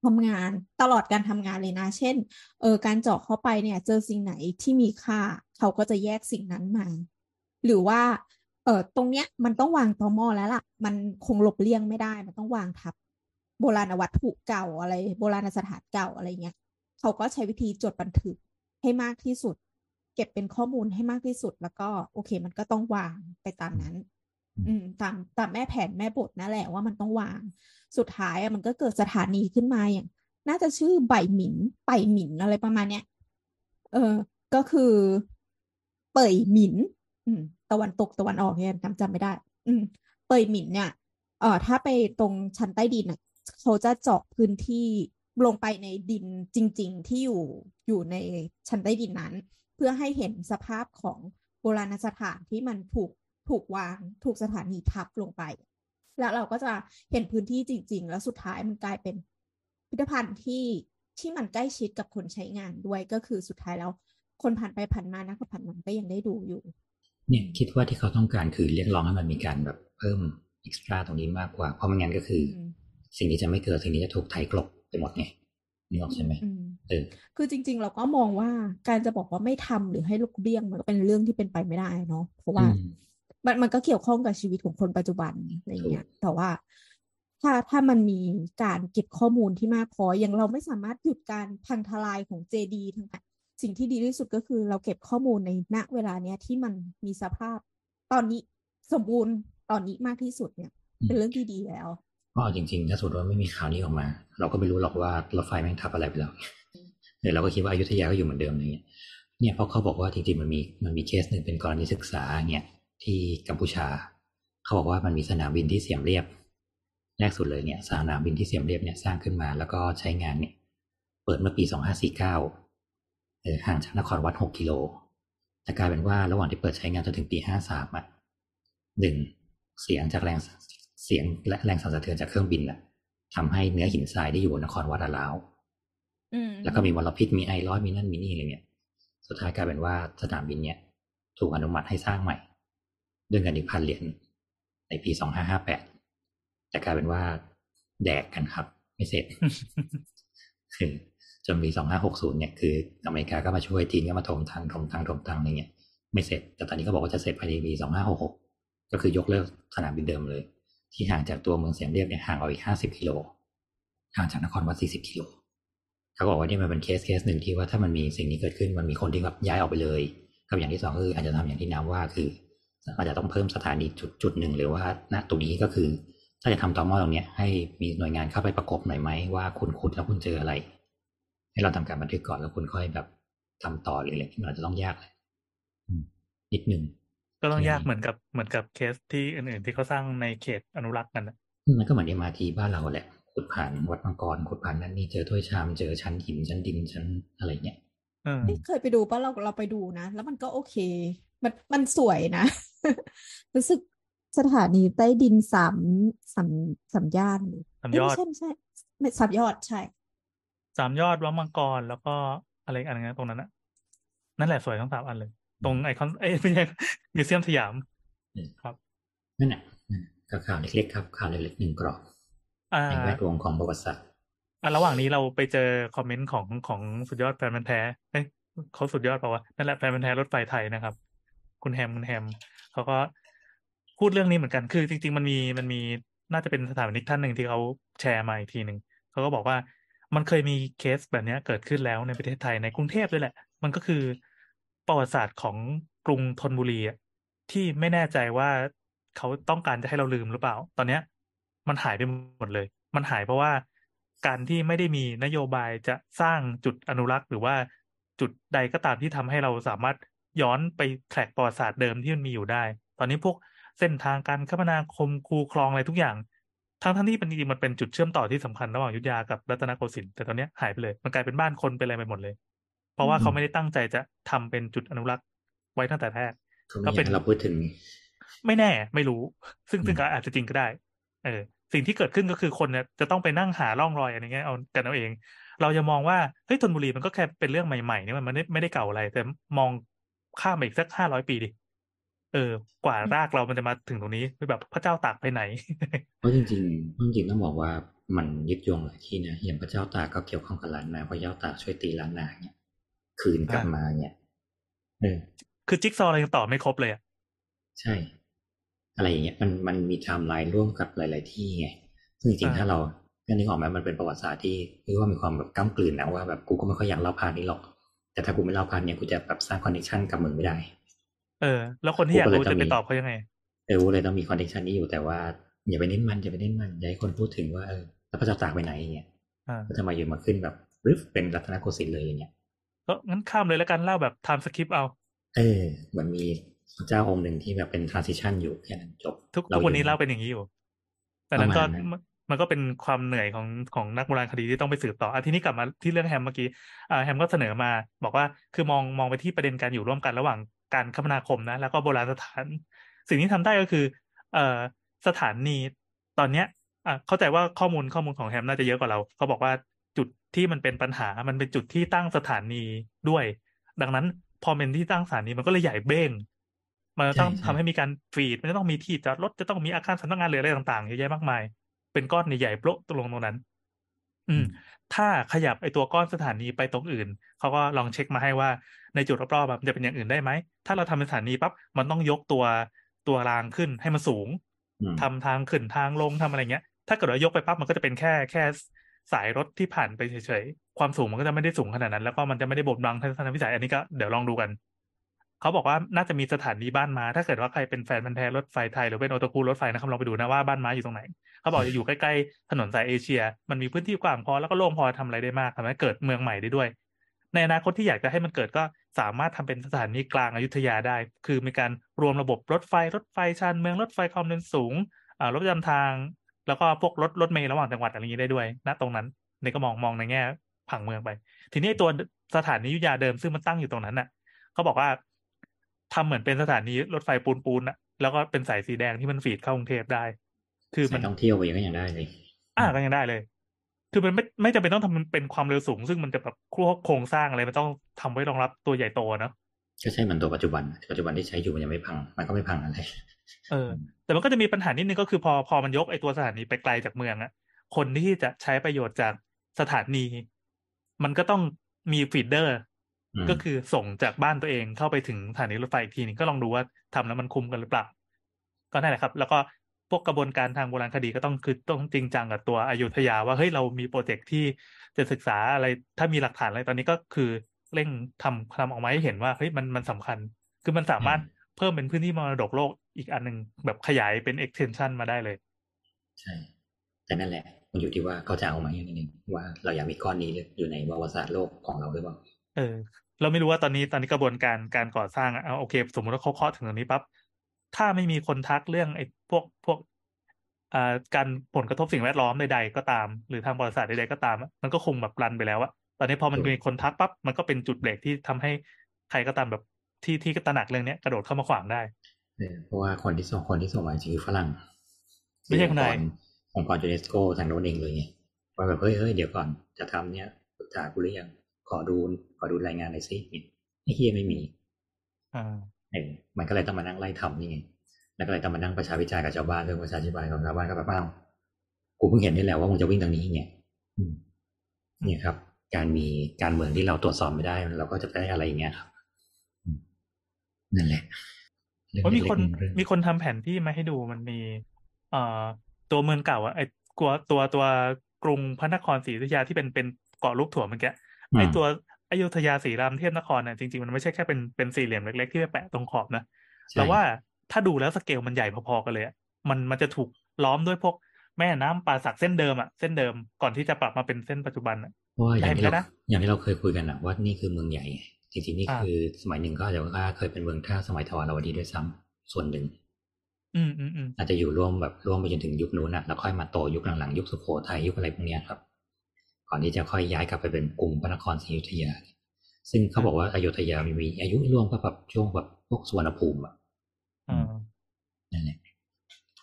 ทำงานตลอดการทำงานเลยนะ เช่น เออการเจาะเข้าไปเนี่ย เจอสิ่งไหนที่มีค่า เขาก็จะแยกสิ่งนั้นมา หรือว่า เออตรงเนี้ยมันต้องวางตอมอแล้วล่ะ มันคงหลบเลี่ยงไม่ได้ มันต้องวางทับ โบราณวัตถุเก่าอะไร โบราณสถานเก่าอะไรเงี้ย เขาก็ใช้วิธีจดบันทึกให้มากที่สุด ก็บเป็นข้อมูลให้มากที่สุดแล้วก็ โอเค มันก็ต้องวางไปตามนั้น อืม ตามตามแม่แผนแม่บทนั่นแหละว่ามันต้องวาง สุดท้ายอะมันก็เกิดสถานีขึ้นมาอย่าง น่าจะชื่อใบหมินไปหมินอะไรประมาณเนี้ยเออ ก็คือเป่ยหมินอืม ตะวันตกตะวันออกเนี่ยจำจำไม่ได้ อืม เป่ยหมินเนี่ยเออถ้าไปตรงชั้นใต้ดินอะเขาจะเจาะพื้นที่ลงไปในดินจริง ๆ ที่อยู่อยู่ในชั้นใต้ดินนั้น เพื่อให้เห็นสภาพของโบราณสถานที่มันถูกถูกวางถูกสถานีทับลงไป แล้วเราก็จะเห็นพื้นที่จริง ๆ แล้วสุดท้ายมันกลายเป็นพิพิธภัณฑ์ที่ที่มันใกล้ชิดกับคนใช้งานด้วยก็คือสุดท้ายแล้วคนผ่านไปผ่านมานักผ่านมันก็ยังได้ดูอยู่ เนี่ยคิดว่าที่เขาต้องการคือเรียกร้องให้มันมีการแบบเพิ่มเอ็กซ์ตร้าตรงนี้มากกว่า เพราะไม่งั้นก็คืออมสิ่งนี้จะไม่เกิดสิ่งนี้จะถูกไถกลบไปหมดไงนึกออกใช่ไหมอืมเออ คือจริง ๆ เราก็มองว่าการจะบอกว่าไม่ทำหรือให้ลูกเบี้ยงมันก็เป็นเรื่องที่เป็นไปไม่ได้เนาะเพราะว่าอืมมันมันก็เกี่ยวข้องกับชีวิตของคนปัจจุบันอะไรเงี้ยถูกแต่ว่าถ้าถ้ามันมีการเก็บข้อมูลที่มากพออย่างเราไม่สามารถหยุดการพังทลายของเจดีทั้งหมดสิ่งที่ดีที่สุดก็คือเราเก็บข้อมูลในณเวลาเนี้ยที่มันมีสภาพ ตอนนี้สมบูรณ์ตอนนี้มากที่สุดเนี่ย เป็นเรื่องที่ดีแล้วเพราะเอาจริงๆ ถ้าสมมติว่าไม่มีข่าวนี้ออกมา เราก็ไม่รู้หรอกว่ารถไฟแม่งทับอะไรไปแล้ว เดี๋ยวเราก็คิดว่าอยุธยาก็อยู่เหมือนเดิมอะไรเงี้ยเนี่ยเพราะเขาบอกว่าจริงๆมันมีมันมีเคสหนึ่งเป็นกรณีศึกษาเนี่ยที่กัมพูชา เขาบอกว่ามันมีสนามบินที่เสียมเรียบ แรกสุดเลยเนี่ยสนามบินที่เสียมเรียบเนี่ยสร้างขึ้นมา แล้วก็ใช้งานเนี่ย เปิดเมื่อปีสองห้าสี่เก้าเออห่างจากนครวัดหกกิโลแต่กลายเป็นว่าระหว่างที่เปิดใช้งานจนถึงปีห้าสามอะหนึ่งเสียงจากแรงเสียงและแรงสั่นสะเทือนจากเครื่องบินอะทำให้เนื้อหินทรายที่อยู่บนนครวัดอะล้าว แล้วก็มีมลพิษมีไอร้อยมีนั่นมีนี่อะไรเนี่ย สุดท้ายกลายเป็นว่าสนามบินเนี่ย ถูกอนุมัติให้สร้างใหม่ ด้วยเงินอีกพันเหรียญในปีสองห้าห้าแปดแต่กลายเป็นว่า แดกกันครับ ไม่เสร็จคือจนปีสองห้าหกศูนย์เนี่ยคืออเมริกาก็มาช่วยจีนก็มาถมทางถมทางถมทางอะไรเงี้ยไม่เสร็จ แต่ตอนนี้ก็บอกว่าจะเสร็จภายในปีสองห้าหกหกก็คือยกเลิกสนามบินเดิมเลย ที่ห่างจากตัวเมืองเสียมเรียบเนี่ยห่างออกอีกห้าสิบกิโลห่างจากนครวัดสี่สิบกิโล เขาบอกว่าเนี่ยมันเป็นเคสเคสหนึ่งที่ว่าถ้ามันมีสิ่งนี้เกิดขึ้นมันมีคนที่แบบย้ายออกไปเลยกับอย่างที่สองก็คืออาจจะทำอย่างที่น้ำว่าคืออาจจะต้องเพิ่มสถานีจุดจุดหนึ่งหรือว่าณตรงนี้ก็คือ ถ้าจะทำต่อหม้อตรงเนี้ยให้มีหน่วยงานเข้าไปประกบหน่อยไหมว่าคุณขุดแล้วคุณเจออะไร ให้เราทำการบันทึกก่อนแล้วคุณค่อยแบบทำต่อหรืออะไรที่มันอาจจะต้องยากเลยอืมนิดหนึ่งก็ต้องใช่ยากเหมือนกับเหมือนกับเคสที่อื่นๆที่เขาสร้างในเขตอนุรักษ์กันนะมันก็เหมือนเอ็มอาทีบ้านเราแหละ ขุดผ่านวัดมังกรขุดผ่านนั่นนี่เจอถ้วยชามเจอชั้นหินชั้นดินชั้นอะไรเงี้ยเออเอ้ยเคยไปดูปะเราเราไปดูนะ แล้วมันก็โอเค มันมันสวยนะ รู้สึกสถานีใต้ดินสามสามสามย่านสามเอ้ยยอไม่ดใช่ไม่ใช่ไม่สามยอดใช่สามยอดวัดมังกรแล้วก็อะไรอีกอันนึงนะตรงนั้นนะนั่นแหละสวยทั้งสามอันเลย ตรงไอคอนเอ้ยไม่ใช่มิวเซียมสยามครับนั่นแหละก็ข่าวเล็กๆครับข่าวเล็กๆหนึ่งกรอบอ่า ในแวดวงของประวัติศาสตร์อะระหว่างนี้เราไปเจอคอมเมนต์ของของสุดยอดแฟนมันธุ์แท้เอ้ยเขาสุดยอดเปล่าวะนั่นแหละแฟนมันธุ์แท้รถไฟไทยนะครับ คุณแฮมคุณแฮมเขาก็พูดเรื่องนี้เหมือนกันคือ จริง ๆ มันมีมันมีน่าจะเป็นสถาปนิกท่านหนึ่งที่เขาแชร์มาอีกทีหนึ่งเขาก็บอกว่ามันเคยมีเคสแบบเนี้ยเกิดขึ้นแล้วในประเทศไทยในกรุงเทพด้วยแหละ มันก็คือประวัติศาสตร์ของกรุงธนบุรีอะที่ไม่แน่ใจว่าเขาต้องการจะให้เราลืมหรือเปล่า ตอนเนี้ย มันหายไปหมดเลย มันหายเพราะว่าการที่ไม่ได้มีนโยบายจะสร้างจุดอนุรักษ์ หรือว่าจุดใดก็ตามที่ทำให้เราสามารถย้อนไปแทร็กประวัติศาสตร์เดิมที่มันมีอยู่ได้ ตอนนี้พวกเส้นทางการคมนาคมคูคลองอะไรทุกอย่าง ทั้งทั้งที่เป็นจริงๆมันเป็นจุดเชื่อมต่อที่สำคัญระหว่างอยุธยากับรัตนโกสินทร์แต่ตอนเนี้ยหายไปเลย มันกลายเป็นบ้านคนเป็นอะไรไปหมดเลย เพราะว่าเขาไม่ได้ตั้งใจจะทำเป็นจุดอนุรักษ์ไว้ตั้งแต่แรกเขาไม่ก็อเป็ยานกให้เราพูดถึง ไม่แน่ ไม่รู้ ซึ่งอืมซึ่งก็อาจจะจริงก็ได้เออสิ่งที่เกิดขึ้นก็คือคนเนี่ยจะต้องไปนั่งหาร่องรอยอะไรเงี้ยเอากันเอาเอง เราจะมองว่าเฮ้ยธนบุรีมันก็แค่เป็นเรื่องใหม่ๆนี่มันไม่ได้ไม่ได้เก่าอะไร แต่มองข้ามไปอีกสักห้าร้อยปีดิเออ กว่ารากเรามันจะมาถึงตรงนี้แบบพระเจ้าตากไปไหนเพราะจริงๆจริงๆต้องบอกว่ามันยึดโยงหลายที่นะอย่างพระเจ้าตากก็เกี่ยวข้องกับล้านนาพระเจ้าตากช่วยตีล้านนาเนี่ยคืนกลับอ่ามมาเนี่ยเออคือจิ๊กซอว์อะไรยังต่อไม่ครบเลยอะใช่ อะไรอย่างเงี้ยมันมันมีไทม์ไลน์ร่วมกับหลาย ๆ ที่ไงซึ่งจริงๆถ้าเราก็นึกออกไหมมันเป็นประวัติศาสตร์ที่เรียกว่ามีความแบบกล้ำกลืนนะว่าแบบกูก็ไม่ค่อยอยากเล่า part นี้หรอก แต่ถ้ากูไม่เล่า part เนี้ยกูจะแบบสร้าง connection กับมึงไม่ได้ เออ แล้วคนที่อยากรู้กูก็เลยจะจะมีไปตอบเขายังไง เออเลยต้องมี connection นี้อยู่แต่ว่าอย่าไปเน้นมันอย่าไปเน้นมันอย่าให้คนพูดถึงว่าเออแล้วพระเจ้าตากไปไหนอย่างเงี้ยอ่าก็จะมาอยู่มาขึ้นแบบรึฟเป็นรัตนโกสินทร์เลยอย่างเงี้ยก็งั้นข้ามเลยแล้วกันเล่าแบบ time skip เอา เออเหมือนมี พระเจ้าองค์หนึ่งที่แบบเป็น transition อยู่แค่นั้นจบ ทุกเราทุกวันนี้อยู่เล่าเป็นอย่างนี้อยู่ แต่นั้นก็ประมาณนั้นมันมันก็เป็นความเหนื่อยของของนักโบราณคดีที่ต้องไปสืบต่ออะทีนี้กลับมาที่เรื่องแฮมเมื่อกี้อ่าแฮมก็เสนอมา บอกว่าคือมองมองไปที่ประเด็นการอยู่ร่วมกันระหว่างการคมนาคมนะ แล้วก็โบราณสถาน สิ่งที่ทำได้ก็คือ เอ่อสถานีตอนเนี้ยอะเข้าใจว่าข้อมูลข้อมูลของแฮมน่าจะเยอะกว่าเรา เขาบอกว่าจุดที่มันเป็นปัญหา มันเป็นจุดที่ตั้งสถานีด้วย ดังนั้นพอเป็นที่ตั้งสถานีมันก็เลยใหญ่เบ้ง มันจะต้องใช่ใช่ทำให้มีการฟีด มันจะต้องมีที่จอดรถจะต้องมีอาคารสำนักงานหรืออะไรต่างๆเยอะแยะมากมาย เป็นก้อนใหญ่ๆโปะตรงตรงนั้น อืม ถ้าขยับไอตัวก้อนสถานีไปตรงอื่นเขาก็ลองเช็คมาให้ว่าในจุดรอบๆแบบจะเป็นอย่างอื่นได้ไหมถ้าเราทำเป็นสถานีปั๊บมันต้องยกตัวตัวรางขึ้นให้มันสูงอืมทำทางขึ้นทางลงทำอะไรเงี้ย ถ้าเกิดว่ายกไปปั๊บมันก็จะเป็นแค่แค่สายรถที่ผ่านไปเฉยๆ ความสูงมันก็จะไม่ได้สูงขนาดนั้น แล้วก็มันจะไม่ได้บดบังทัศนวิสัย อันนี้ก็เดี๋ยวลองดูกัน เขาบอกว่าน่าจะมีสถานีบ้านม้า ถ้าเกิดว่าใครเป็นแฟนพันธ์แท้รถไฟไทยหรือเป็นโอตคุรถไฟนะครับลองไปดูนะว่าบ้านม้าอยู่ตรงไหน เขาบอกจะอยู่ใกล้ๆถนนสายเอเชีย มันมีพื้นที่กว้างพอแล้วก็โล่งพอทำอะไรได้มากทำให้เกิดเมืองใหม่ได้ด้วย ในอนาคตที่อยากจะให้มันเกิดก็สามารถทำเป็นสถานีกลางอยุธยาได้ คือมีการรวมระบบรถไฟรถไฟชานเมืองรถไฟความเร็วสูงรถประจำทาง แล้วก็พวกรถรถเมล์ระหว่างจังหวัดอะไรอย่างนี้ได้ด้วยณตรงนั้นนี่ก็มองมองในแง่ผังเมืองไป ทีนี้ตัวสถานีอยุธยาเดิมซึ่งมันตั้งอยู่ตรงนั้นน่ะเขาบอกว่า ทำเหมือนเป็นสถานีรถไฟปูนปูนๆน่ะแล้วก็เป็นสายสีแดงที่มันฟีดเข้ากรุงเทพได้ คือสามัยนท่องเที่ยวไปก็ยังได้เลย อ่าก็ยังได้เลย คือมันไม่ไม่จำเป็นต้องทำมันเป็นความเร็วสูง ซึ่งมันจะแบบโครงสร้างอะไรมันต้องทำไว้รองรับตัวใหญ่โตเนอะก็ใช่เหมันตัวปัจจุบัน ปัจจุบันที่ใช้อยู่มันยังไม่พัง มันก็ไม่พังอะไร เออ แต่มันก็จะมีปัญหานิดนึงก็คือพอพอมันยกไอ้ตัวสถานีไปไกลจากเมืองอะคนที่จะใช้ประโยชน์จากสถานี มันก็ต้องมี feeder อืม ก็คือส่งจากบ้านตัวเองเข้าไปถึงสถานีรถไฟอีกทีหนึงก็ลองดูว่าทำแล้วมันคุ้มกันหรือเปล่าก็นั่นแหละครับ แล้วก็พวกกระบวนการทางโบราณคดีก็ต้องคือต้องจริงจังกับตัวอยุธยา ว่าเฮ้ยเรามีโปรเจกต์ที่จะศึกษาอะไรถ้ามีหลักฐานอะไรตอนนี้ก็คือเร่งทำทำออกมาให้เห็นว่าเฮ้ยมันมันสำคัญ คือมันสามารถเพิ่มเป็นพื้นที่มรดกโลกอีกอันหนึ่งแบบขยายเป็น extension มาได้เลย ใช่ แต่นั่นแหละ มันอยู่ที่ว่าเขาจะเอาไหมาอย่างนี้ว่าเราอยากมีก้อนนี้อยู่ในประวัติศาสตร์โลกของเราหรือเปล่า เออ เราไม่รู้ว่าตอนนี้ตอนนี้กระบวนการการก่อสร้างอะเอาโอเค สมมติว่าเขาเคาะถึงตรงนี้ปั๊บถ้าไม่มีคนทักเรื่องไอ้พวกพวกอ่าการผลกระทบสิ่งแวดล้อมใดๆก็ตาม หรือทางประวัติศาสตร์ใดๆก็ตามอะมันก็คงแบบรันไปแล้วอะตอนนี้พอมันถูกมีคนทักปั๊บมันก็เป็นจุดเบรกที่ทำให้ใครก็ตามแบบที่ที่ตระหนักเรื่องเนี้ยกระโดดเข้ามาขวางได้เออเพราะว่าคนที่ส่งคนที่ส่งมาจริงๆคือฝรั่งไม่ใช่คนไทยองค์กรยูเนสโกทางโน้นเองเลยไงว่าแบบเฮ้ยเฮ้ยเดี๋ยวก่อนจะทำเนี้ยปรึกษากูหรือยัง ขอดูขอดูรายงานหน่อยสิเนี่ยไอ้เฮียไม่มีอ่าเออมันก็เลยต้องมานั่งไล่ทำนี่ไงแล้วก็เลยต้องมานั่งประชาวิจารณ์กับชาวบ้านเรื่องประชาธิปไตยของชาวบ้านก็แบบอ้าวกูเพิ่งเห็นนี่แหละว่ามึงจะวิ่งทางนี้ไงอืมเนี่ยครับ การมีการเมืองที่เราตรวจสอบไม่ได้ เราก็จะได้อะไรอย่างเงี้ยครับอืมนั่นแหละเรื่องเพราะมีคนเล็กๆเรื่องมีคนทำแผนที่มาให้ดูมันมี เอ่อ ตัวเมืองเก่าอะไอตัวตัวตัวกรุงพระนครศรีอยุธยาที่เป็นเป็นเกาะลูกถั่วเมื่อกี้ ไอตัวอยุธยาศรีรามเทพนครเนี่ยจริงๆ มันไม่ใช่แค่เป็นเป็นสี่เหลี่ยมเล็ก ๆ ที่ไปแปะตรงขอบนะใช่แต่ว่าถ้าดูแล้วสเกลมันใหญ่พอๆกันเลยอะมันมันจะถูกล้อมด้วยพวกแม่น้ำป่าสักเส้นเดิมอะเส้นเดิมก่อนที่จะปรับมาเป็นเส้นปัจจุบันอะเพราะว่าอย่างที่เราได้เหมือนกันนะอย่างที่เราเคยคุยกันนะว่านี่คือเมืองใหญ่ไงจริงๆนี่อ่าคือสมัยหนึ่งก็อาจจะว่าเคยเป็นเมืองท่าสมัยทวารวดีด้วยซ้ำส่วนหนึ่ง อืมอืมอืมอาจจะอยู่ร่วมแบบร่วมไปจนถึงยุคนู้นนะแล้วค่อยมาโตยุคหลังๆยุคสุโขทัยยุคอะไรพวกเนี้ยครับ ก่อนที่จะค่อยย้ายกลับไปเป็นกรุงพระนครศรีอยุธยา ซึ่งเขาบอกว่าอยุธยามีอายุร่วมก็แบบช่วงแบบพวกสุวรรณภูมิอะอ่านั่นแหละ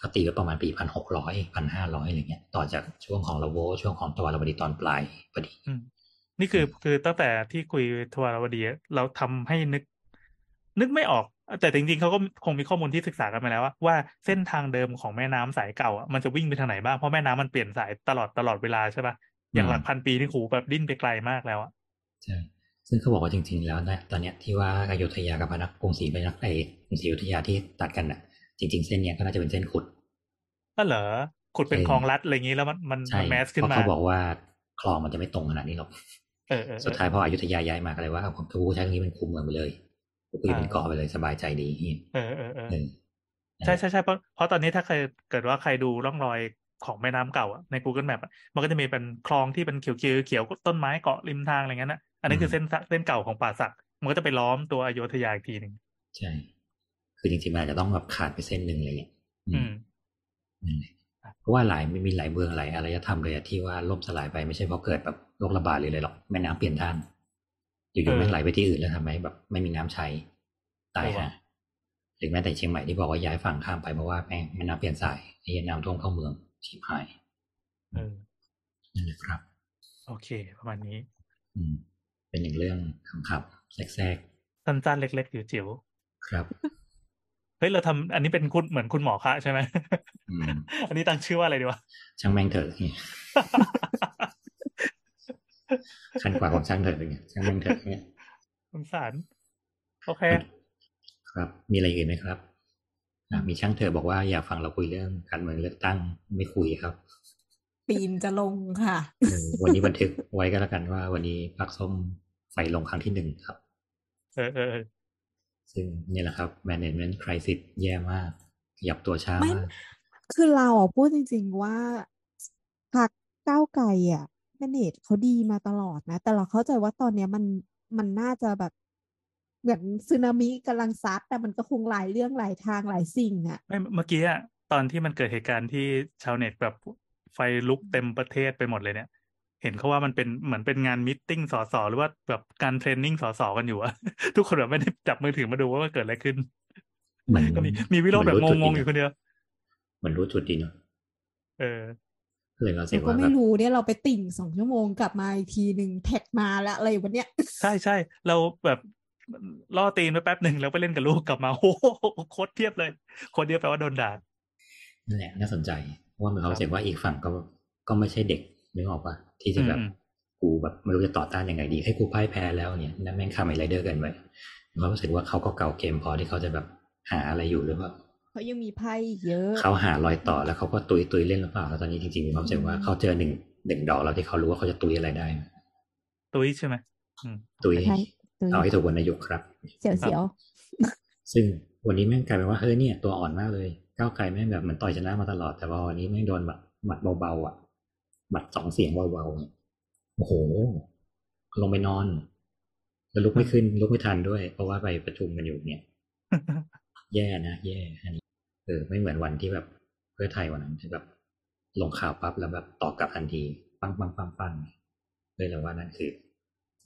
ก็ตีไว้ประมาณปีพันหกร้อยพันห้าร้อยอะไรเงี้ย ต่อจากช่วงของละโว ช่วงของตะวันตกตอนปลายพอดีอืมนี่คือคือตั้งแต่ที่คุยทวารวดีอะเราทำให้นึก นึกไม่ออก แต่จริงๆเขาก็คงมีข้อมูลที่ศึกษากันมาแล้วว่าว่าเส้นทางเดิมของแม่น้ำสายเก่าอะมันจะวิ่งไปทางไหนบ้างเพราะแม่น้ำมันเปลี่ยนสายตลอดตลอดเวลาใช่ปะ อย่างอืมหลักพันปีนี่โหแบบดิ้นไปไกลมากแล้วอะใช่ซึ่งเขาบอกว่าจริง ๆ แล้วนะตอนเนี้ยที่ว่าอยุธยากับพระนครกรุงศรีพระนครไอ้กรุงศรีอยุธยาที่ตัดกันน่ะ จริง ๆ เส้นเนี้ยก็น่าจะเป็นเส้นขุดก็เหรอขุดเป็นใช่คลองลัดอะไรอย่างงี้แล้วมันมันใช่มันแมสขึ้เพนราะมาเขาบอกว่าคลองมันจะไม่ตรงขนาดนี้หรอกเออเออเอสุดอท้ายพออยุธยาย้ายมาก็เลยว่าเอาผมกูใช้ตรงนี้เป็นคุมเมืองไปเลยกูอยู่เป็นเกาะไปเลยสบายใจดีเฮียเออเออเออเออใช่ใช่ใช่เพราะเพราะตอนนี้ถ้าใครเกิดว่าใครดูร่องรอย ของแม่น้ำเก่าอะใน Google Map มันก็จะมีเป็นคลองที่เป็นเขียวเขียวเขียวต้นไม้เกาะริมทางอะไรเงี้ยนะอันนี้คือเส้นเส้นเก่าของป่าสักมันก็จะไปล้อมตัวอโยธยาอีกทีหนึ่งใช่ คือจริงๆมันจจะต้องแบบขาดไปเส้นหนึ่งอะไรเงี้ยอืมนั่นแหละเพราะว่าหลายไม่มีหลายเมืองหลายอารยธรรมเลยที่ว่าล่มสลายไปไม่ใช่เพราะเกิดแบบโรคระบาดหรืออะไรหรอกแม่น้ำเปลี่ยนท่านอยู่ๆแม่งไหลไปที่อื่นแล้วทำไมแบบ ไม่มีน้ำใช้ตายฮะหรือแม้แต่เชียงใหม่ที่บอกว่าย้ายฝั่งข้ามไปเพราะว่าแม่แม่น้ำเปลี่ยนสายไอ้น้ำท่วมเข้าเมือง ชิบหายเออนั่นแหละครับ โอเค ประมาณนี้ อืม เป็นหนึ่งเรื่องขำๆแทรกสั้นๆเล็กๆจิ๋วๆครับๆเฮ้ยเราทำอันนี้เป็นคุณเหมือนคุณหมอคะใช่ไหมอืมอันนี้ตั้งชื่อว่าอะไรดีวะช่างแม่งเถอะนี่ขั้นกว่าของช่างเถอะเนี่ยช่างแม่งเถอะเนี่ยสงสาร โอเค ครับ มีอะไรอื่นไหมครับอะ มีช่างเถอะบอกว่าอยากฟังเราคุยเรื่องการเมืองเลือกตั้งไม่คุยครับปีนจะลงค่ะเออวันนี้บันทึกไว้ก็แล้วกันว่า วันนี้พักส้มไฟลงครั้งที่หนึ่งครับ เออเออเออซึ่งนี่แหละครับ management crisis แย่มากขยับตัวช้าไม่มากคือเราอะพูดจริง ๆ ว่าพรรคก้าวไกลอะ manage เขาดีมาตลอดนะ แต่เราเข้าใจว่าตอนเนี้ยมันมันน่าจะแบบ เหมือนสึนามิกำลังซัดแต่มันก็คงหลายเรื่องหลายทางหลายสิ่งอะไม่เมื่อกี้อะตอนที่มันเกิดเหตุการณ์ที่ชาวเน็ตแบบไฟลุกเต็มประเทศไปหมดเลยเนี่ย เห็นเขาว่ามันเป็นเหมือนเป็นงาน meeting สสหรือว่าแบบการ training สสกันอยู่อะทุกคนแบบไม่ได้จับมือถือมาดูว่ามันเกิดอะไรขึ้นเหมือนก็มีมีวิโรจน์แบบเหมือนรู้งจุดงๆอยู่คนเดียวเหมือนรู้จุดดีเนาะเออก็เลยเราเสีเรายก็ว่าแบไม่บรู้เนี่ยเราไปติ่งสองชั่วโมงกลับมาอีกทีหนึ่งแท็กมาแล้วอะไรวันเนี้ยใช่ใช่เราแบบ ล่อตีนไปแป๊บหนึ่งแล้วไปเล่นกับลูกกลับมาโอ้โหโคตรเทียบเลยโคตรเทียบแปลว่าโดนด่านั่นแหละน่าสนใจเพราะว่าเหมือนเขาครับเสียว่าอีกฝั่งก็ก็ไม่ใช่เด็กนึกออกปะที่จะแบบอืมกูแบบไม่รู้จะต่อต้านยังไงดีให้กูพ่ายแพ้แล้วเนี่ยนั่นแม่งคาร์ไมไรเดอร์เกันไปมีความรู้สึกว่าเขาก็เก่าเกมพอที่เขาจะแบบหาอะไรอยู่หรือเปล่าเขายังมีไพ่อีกเยอะ เขาหารอยต่อแล้วเขาก็ตุยตุยเล่นหรือเปล่าแล้วตอนนี้จริงๆมีความรู้สึกว่าเขาเจอหนึ่งหนึ่งดอกแล้วที่เขารู้ว่าเขาจะตุยอะไรได้ ตุ้ยใช่ไหมอืมตุยใช่ตุย เอาให้ถูกวรรณยุกต์ครับ เสียวเสียวซึ่งวันนี้แม่งกลายเป็นว่าเฮ้ยเนี่ยตัวอ่อนมากเลยก้าวไกลแม่งแบบเหมือนต่อยชนะมาตลอดแต่ว่าวันนี้แม่งโดนแบบหมัดเบาๆอะหมัดสองเสียงเบาๆเนี่ยโอ้โห ลงไปนอน แล้วลุกไม่ขึ้น ลุกไม่ทันด้วย เพราะว่าไปประชุมกันอยู่เนี่ย แย่นะแย่อันนี้เออไม่เหมือนวันที่แบบเพื่อไทยวันนั้นที่แบบ ลงข่าวปั๊บแล้วแบบตอบกลับทันที ปังปังปังปังเลยแล้วว่านั่นคือ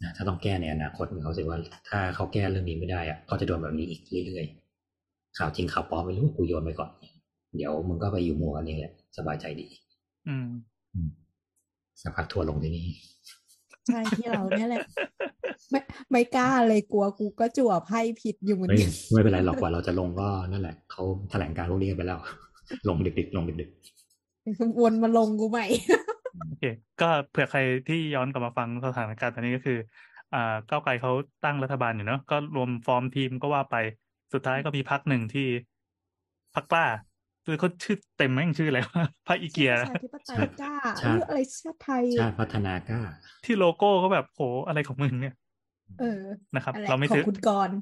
นะถ้าต้องแก้ในอนาคตเขาสึกว่าถ้าเขาแก้เรื่องนี้ไม่ได้อะก็จะโดนแบบนี้อีกเรื่อยๆข่าวจริงข่าวปลอมไม่รู้กูโยนไปก่อน เดี๋ยวมึงก็ไปอยู่มัวกันเองแหละสบายใจดี อืมอืมสักพักทัวร์ลงที่นี่ๆใช่ที่เราเนี่ยแหละ ไม่ไม่กล้าเลยกลัวกูก็จั่วไพ่ผิดอยู่เหมือนเฮ้ยกันไม่เป็นไรหรอกกว่าเราจะลงก็นั่นแหละเขาแถลงการพวกนี้กันไปแล้ว ลงดึกๆลงดึกวนมาลงกูใหม่ โอเค ก็เผื่อใครที่ย้อนกลับมาฟังสถานการณ์ตอนนี้ก็คือ อ่าก้าวไกลเขาตั้งรัฐบาลอยู่เนาะก็รวมฟอร์มทีมก็ว่าไปสุดท้ายก็มีพักหนึ่งที่พักกล้าคือเขาชื่อเต็มแม่งชื่ออะไรวะพักอีเกียประนะชาธิปไตยกล้าเอออะไรชาติไทยๆชาติพัฒนากล้า ที่โลโก้ก็แบบโหอะไรของมึงเนี่ย เออนะครับอะไรเราไม่ขอซื้งอคุณกรณ์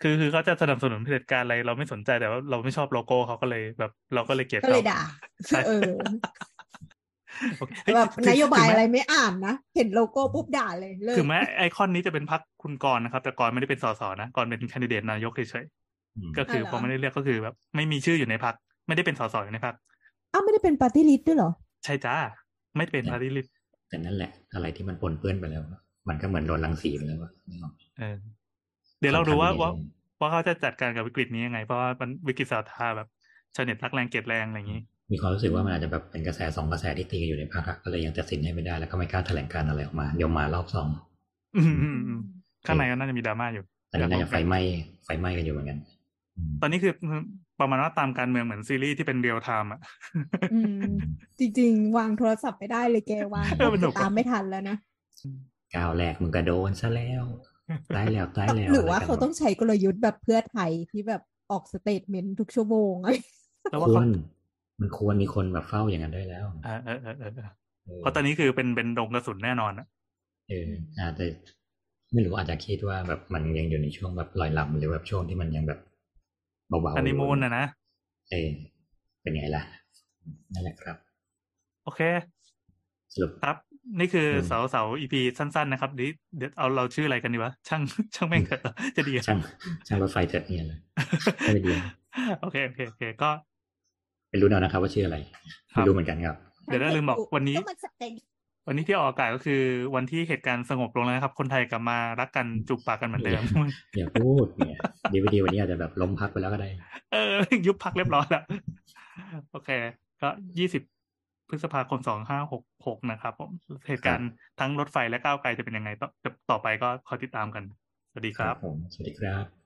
คือคือเขาจะสนับสนุนเผด็จการอะไร เราไม่สนใจแต่ว่าเราไม่ชอบโลโก้เขาก็เลยแบบ เราก็เลยเกลียดก็เลยเขาด่าใช่เออโอเคเฮ้ย แบบถึงนโยบายถึงแม้อะไรไม่อ่านนะ เห็นโลโก้ปุ๊บด่าเลยเลิกถึงแม้ไอคอนนี้จะเป็นพักคุณกรณ์นะครับ แต่กรณ์ไม่ได้เป็นสสนะกรณ์เป็นแคนดิเดตนายกเฉยอืมๆก็คือพอไม่ได้เลือกก็คือแบบ ไม่มีชื่ออยู่ในพรรคไม่ได้เป็นสสอยู่ในพรรคอ้าวไม่ได้เป็นปาร์ตี้ลิสต์ด้วยเหรอ ใช่จ้าไม่ได้เป็นพาร์ตี้ลิสต์แต่นั่นแหละ อะไรที่มันปนเปื้อนไปแล้ว มันก็เหมือนโดนรังสีไปแล้วอะนึกออกเออเดี๋ยวเราดูว่าค่อนข้ว่างดีว่าเขาจะจัดการกับวิกฤตนี้ยังไง เพราะว่ามันวิกฤตศรัทธาแบบชาวเน็ตรักแรงเกลียดแรงอะไรอย่างนี้ มีความรู้สึกว่ามันอาจจะแบบเป็นกระแสสองกระแสที่ตีกันอยู่ในพรรคอะก็เลยยังตัดสินให้ไม่ได้แล้วก็ไม่กล้าแถลงการณ์อะไรออกมาเดี๋ยวมารอบสองอืมอืมอืมข้างในก็น่าจะมีดราม่าอยู่ตอนนี้น่าจะไฟไหม้ไฟไหม้กันอยู่เหมือนกันอืมตอนนี้คือประมาณว่าตามการเมืองเหมือนซีรีส์ที่เป็นเรียลไทม์อะอืมจริง ๆ วางโทรศัพท์ไม่ได้เลยแกวางเออมันหนุกตามไม่ทันแล้วนะก้าวแรกมึงกระโดนซะแล้วตายแล้วตายแล้วหรือว่าะไกันเขาต้องใช้กลยุทธ์แบบเพื่อไทยที่แบบออกสเตทเมนต์ทุกชั่วโมงอะไรแล้วว่าควเขาร มันควรมีคนแบบเฝ้าอย่างนั้นได้แล้วเออเออเออเออเออเออเพราะตอนนี้คือเป็นเป็นดงกระสุนแน่นอนอะเอออาจจะไม่รู้อาจจะคิดว่าแบบมันยังอยู่ในช่วงแบบลอยลำหรือแบบช่วงที่มันยังแบบเบาๆฮันนีมูนนะนะเออเป็นไงล่ะนั่นแหละครับ โอเคสรุปครับ นี่คืออืมเสาเสาอีพีสั้น ๆ นะครับเดี๋ยวเดี๋ยวเอาเราชื่ออะไรกันดีวะช่างช่างแม่งเถอะจะดีอะช่างช่างรถไฟเถิดเนี่ยเลยไม่ดีโอเคโอเคโอเคก็ ไม่รู้แล้วนะครับว่าชื่ออะไรครัไม่บรู้เหมือนกันครับ เดี๋ยวได้ลืมบอกวันนี้ก็มันจะเป็นวันนี้ที่ออกอากาศก็คือวันที่เหตุการณ์สงบลงแล้วนะครับ คนไทยกลับมารักกันจูบปากกันเหมือนเดิมอย่าพูดเนี่ยดีวดีวันนี้อาจจะแบบล้มพักไปแล้วก็ได้ เออ ยุบพักเรียบร้อยแล้ว โอเค ก็ยี่สิบพฤษภาคมสองห้าหกหกนะครับผมเหตุการณ์ทั้งรถไฟและก้าวไกลจะเป็นยังไงต่อต่อไปก็คอยติดตามกัน สวัสดีครับผมสวัสดีครับ